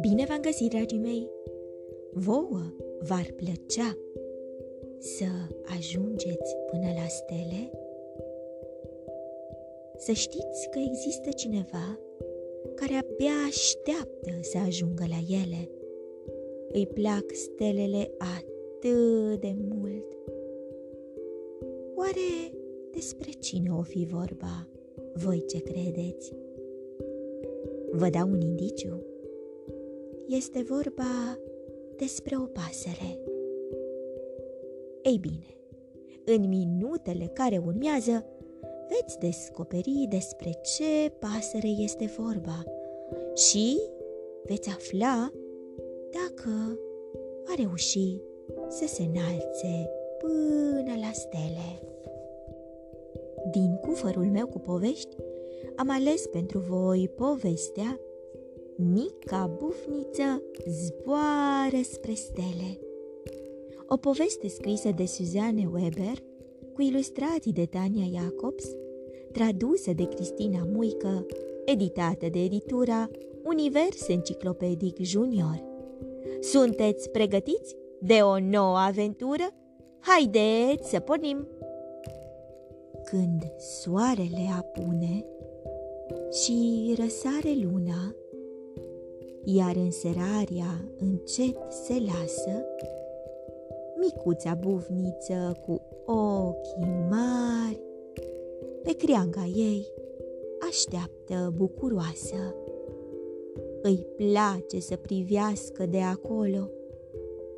Bine v-am găsit, dragii mei! Vouă v-ar plăcea să ajungeți până la stele? Să știți că există cineva care abia așteaptă să ajungă la ele. Îi plac stelele atât de mult. Oare despre cine o fi vorba? Voi ce credeți? Vă dau un indiciu. Este vorba despre o pasăre. Ei bine, în minutele care urmează, veți descoperi despre ce pasăre este vorba și veți afla dacă a reușit să se înalțe până la stele. Din cufărul meu cu povești, am ales pentru voi povestea Mica bufniță zboară spre stele. O poveste scrisă de Suzanne Weber, cu ilustrații de Tania Jacobs, tradusă de Cristina Muică, editată de editura Univers Enciclopedic Junior. Sunteți pregătiți de o nouă aventură? Haideți să pornim! Când soarele apune și răsare luna, iar înserarea încet se lasă, micuța buvniță cu ochii mari, pe creanga ei așteaptă bucuroasă. Îi place să privească de acolo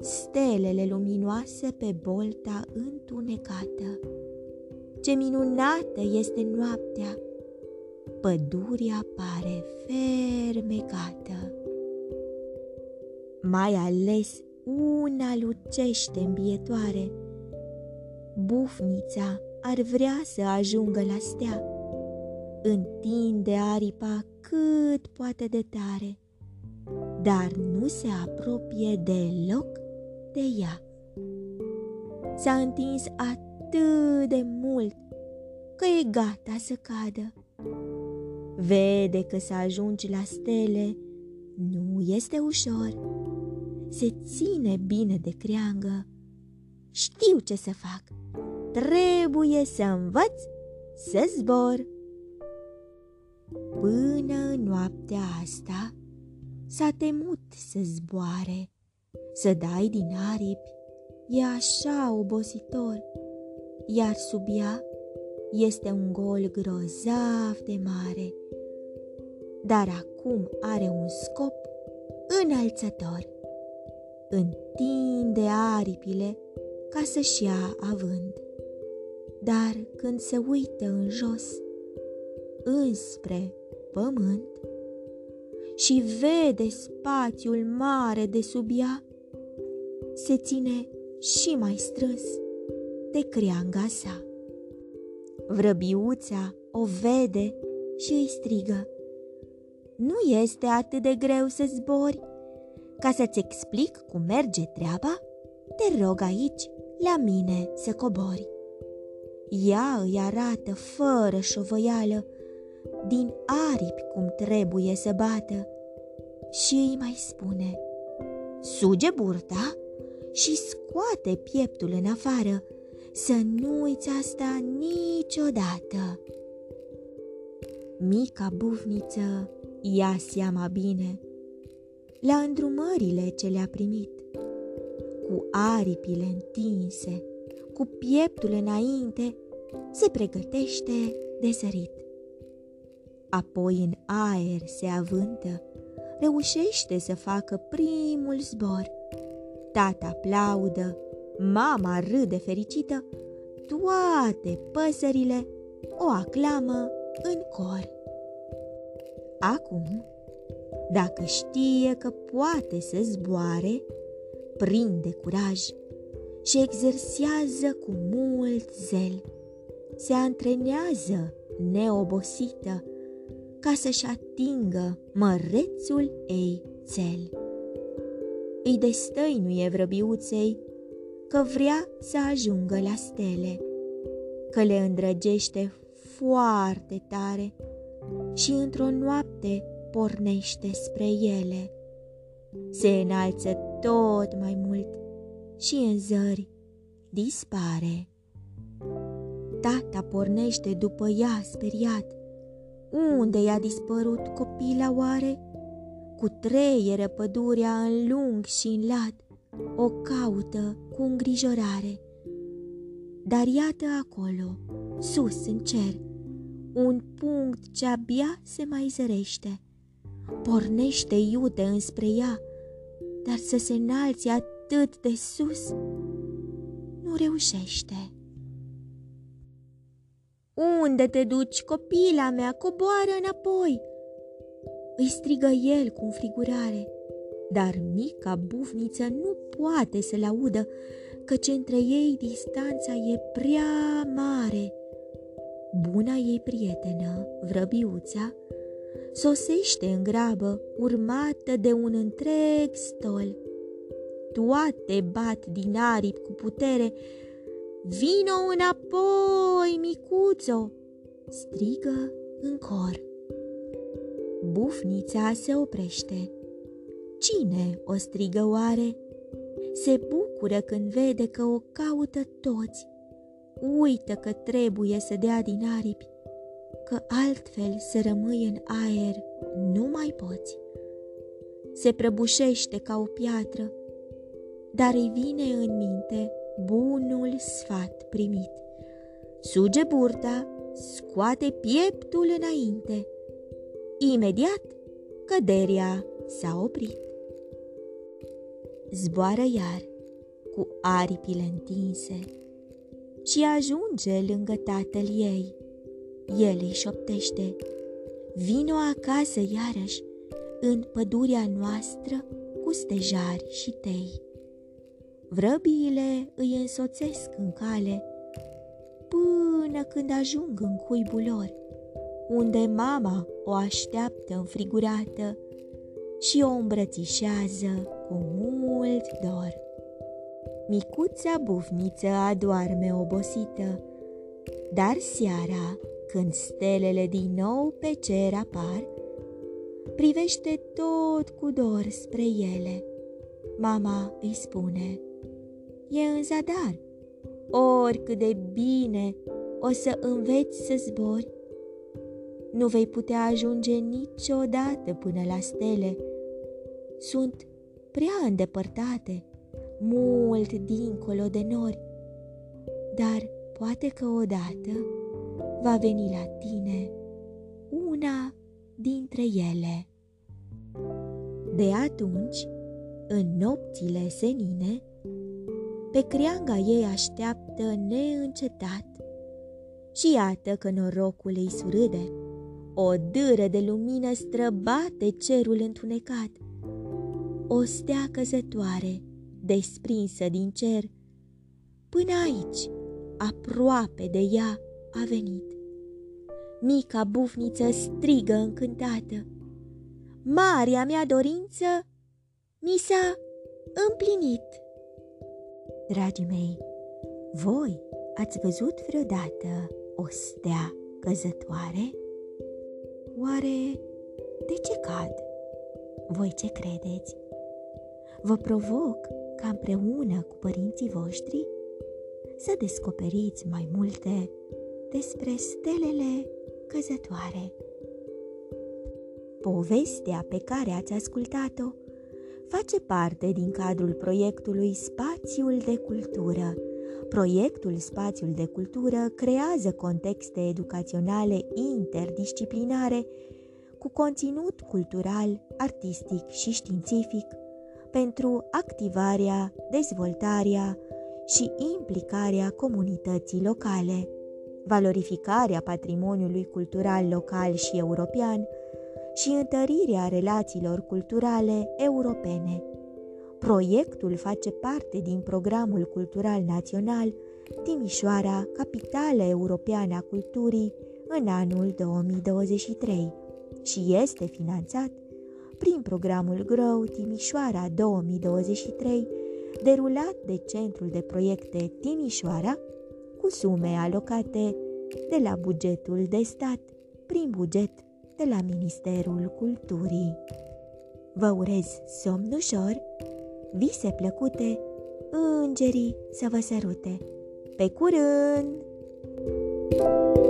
stelele luminoase pe bolta întunecată. Ce minunată este noaptea! Pădurea pare fermecată. Mai ales una lucește îmbietoare. Bufnița ar vrea să ajungă la stea. Întinde aripa cât poate de tare, dar nu se apropie deloc de ea. S-a întins atât de mult că e gata să cadă. Vede că să ajungi la stele nu este ușor. Se ține bine de creangă. Știu ce să fac. Trebuie să învăț să zbor. Până în noaptea asta s-a temut să zboare, să dai din aripi e așa obositor, iar sub ea este un gol grozav de mare, dar acum are un scop înălțător. Întinde aripile ca să-și ia avânt. Dar când se uită în jos, înspre pământ, și vede spațiul mare de sub ea, se ține și mai strâns de creanga sa. Vrăbiuța o vede și îi strigă. Nu este atât de greu să zbori. Ca să-ți explic cum merge treaba, te rog aici, la mine, să cobori. Ea îi arată fără șovăială din aripi cum trebuie să bată și îi mai spune Suge burta și scoate pieptul în afară să nu uiți asta niciodată. Mica bufniță ia seama bine la îndrumările ce le-a primit, cu aripile întinse, cu pieptul înainte, se pregătește de sărit. Apoi în aer se avântă, reușește să facă primul zbor. Tata aplaudă, Mama râde fericită, toate păsările o aclamă în cor. Acum, dacă știe că poate să zboare, prinde curaj și exersează cu mult zel. Se antrenează neobosită ca să-și atingă mărețul ei cel. Îi destăinuie vrăbiuței că vrea să ajungă la stele, că le îndrăgește foarte tare și într-o noapte pornește spre ele. Se înalță tot mai mult și în zări dispare. Tata pornește după ea speriat. Unde i-a dispărut copila oare? Cu treieră pădurea în lung și în lat, o caută cu îngrijorare. Dar iată acolo, sus în cer, un punct ce abia se mai zărește. Pornește iute înspre ea, dar să se înalți atât de sus, nu reușește. Unde te duci, copila mea? Coboară înapoi!" Îi strigă el cu înfrigurare, dar mica bufniță nu poate să-l audă, căci între ei distanța e prea mare. Buna ei prietenă, vrăbiuța, sosește în grabă, urmată de un întreg stol. Toate bat din aripi cu putere, Vino înapoi, micuțo!" strigă în cor. Bufnița se oprește. Cine o strigă oare? Se bucură când vede că o caută toți. Uită că trebuie să dea din aripi, că altfel să rămâi în aer nu mai poți. Se prăbușește ca o piatră, dar îi vine în minte bunul sfat primit. Suge burta, scoate pieptul înainte. Imediat, căderea s-a oprit. Zboară iar cu aripile întinse și ajunge lângă tatăl ei. El îi șoptește, vino acasă iarăși în pădurea noastră cu stejari și tei. Vrăbiile îi însoțesc în cale până când ajung în cuibul lor, unde mama o așteaptă înfrigurată și o îmbrățișează cu mult dor. Micuța bufniță adorme obosită, dar seara, când stelele din nou pe cer apar, privește tot cu dor spre ele. Mama îi spune – e în zadar. Oricât de bine o să înveți să zbori, nu vei putea ajunge niciodată până la stele. Sunt prea îndepărtate, mult dincolo de nori, dar poate că odată va veni la tine una dintre ele. De atunci, în nopțile senine, pe creanga ei așteaptă neîncetat. Și iată că norocul îi surâde. O dâră de lumină străbate cerul întunecat. O stea căzătoare, desprinsă din cer, până aici, aproape de ea, a venit. Mica bufniță strigă încântată. Marea mea dorință mi s-a împlinit. Dragii mei, voi ați văzut vreodată o stea căzătoare? Oare de ce cad? Voi ce credeți? Vă provoc ca împreună cu părinții voștri să descoperiți mai multe despre stelele căzătoare. Povestea pe care ați ascultat-o face parte din cadrul proiectului Spațiul de Cultură. Proiectul Spațiul de Cultură creează contexte educaționale interdisciplinare cu conținut cultural, artistic și științific pentru activarea, dezvoltarea și implicarea comunității locale, valorificarea patrimoniului cultural local și european, și întărirea relațiilor culturale europene. Proiectul face parte din Programul Cultural Național Timișoara, capitală europeană a culturii, în anul 2023 și este finanțat prin programul Grow Timișoara 2023, derulat de Centrul de Proiecte Timișoara, cu sume alocate de la bugetul de stat prin buget de la Ministerul Culturii. Vă urez somn ușor, vise plăcute, îngerii să vă sărute. Pe curând! thank you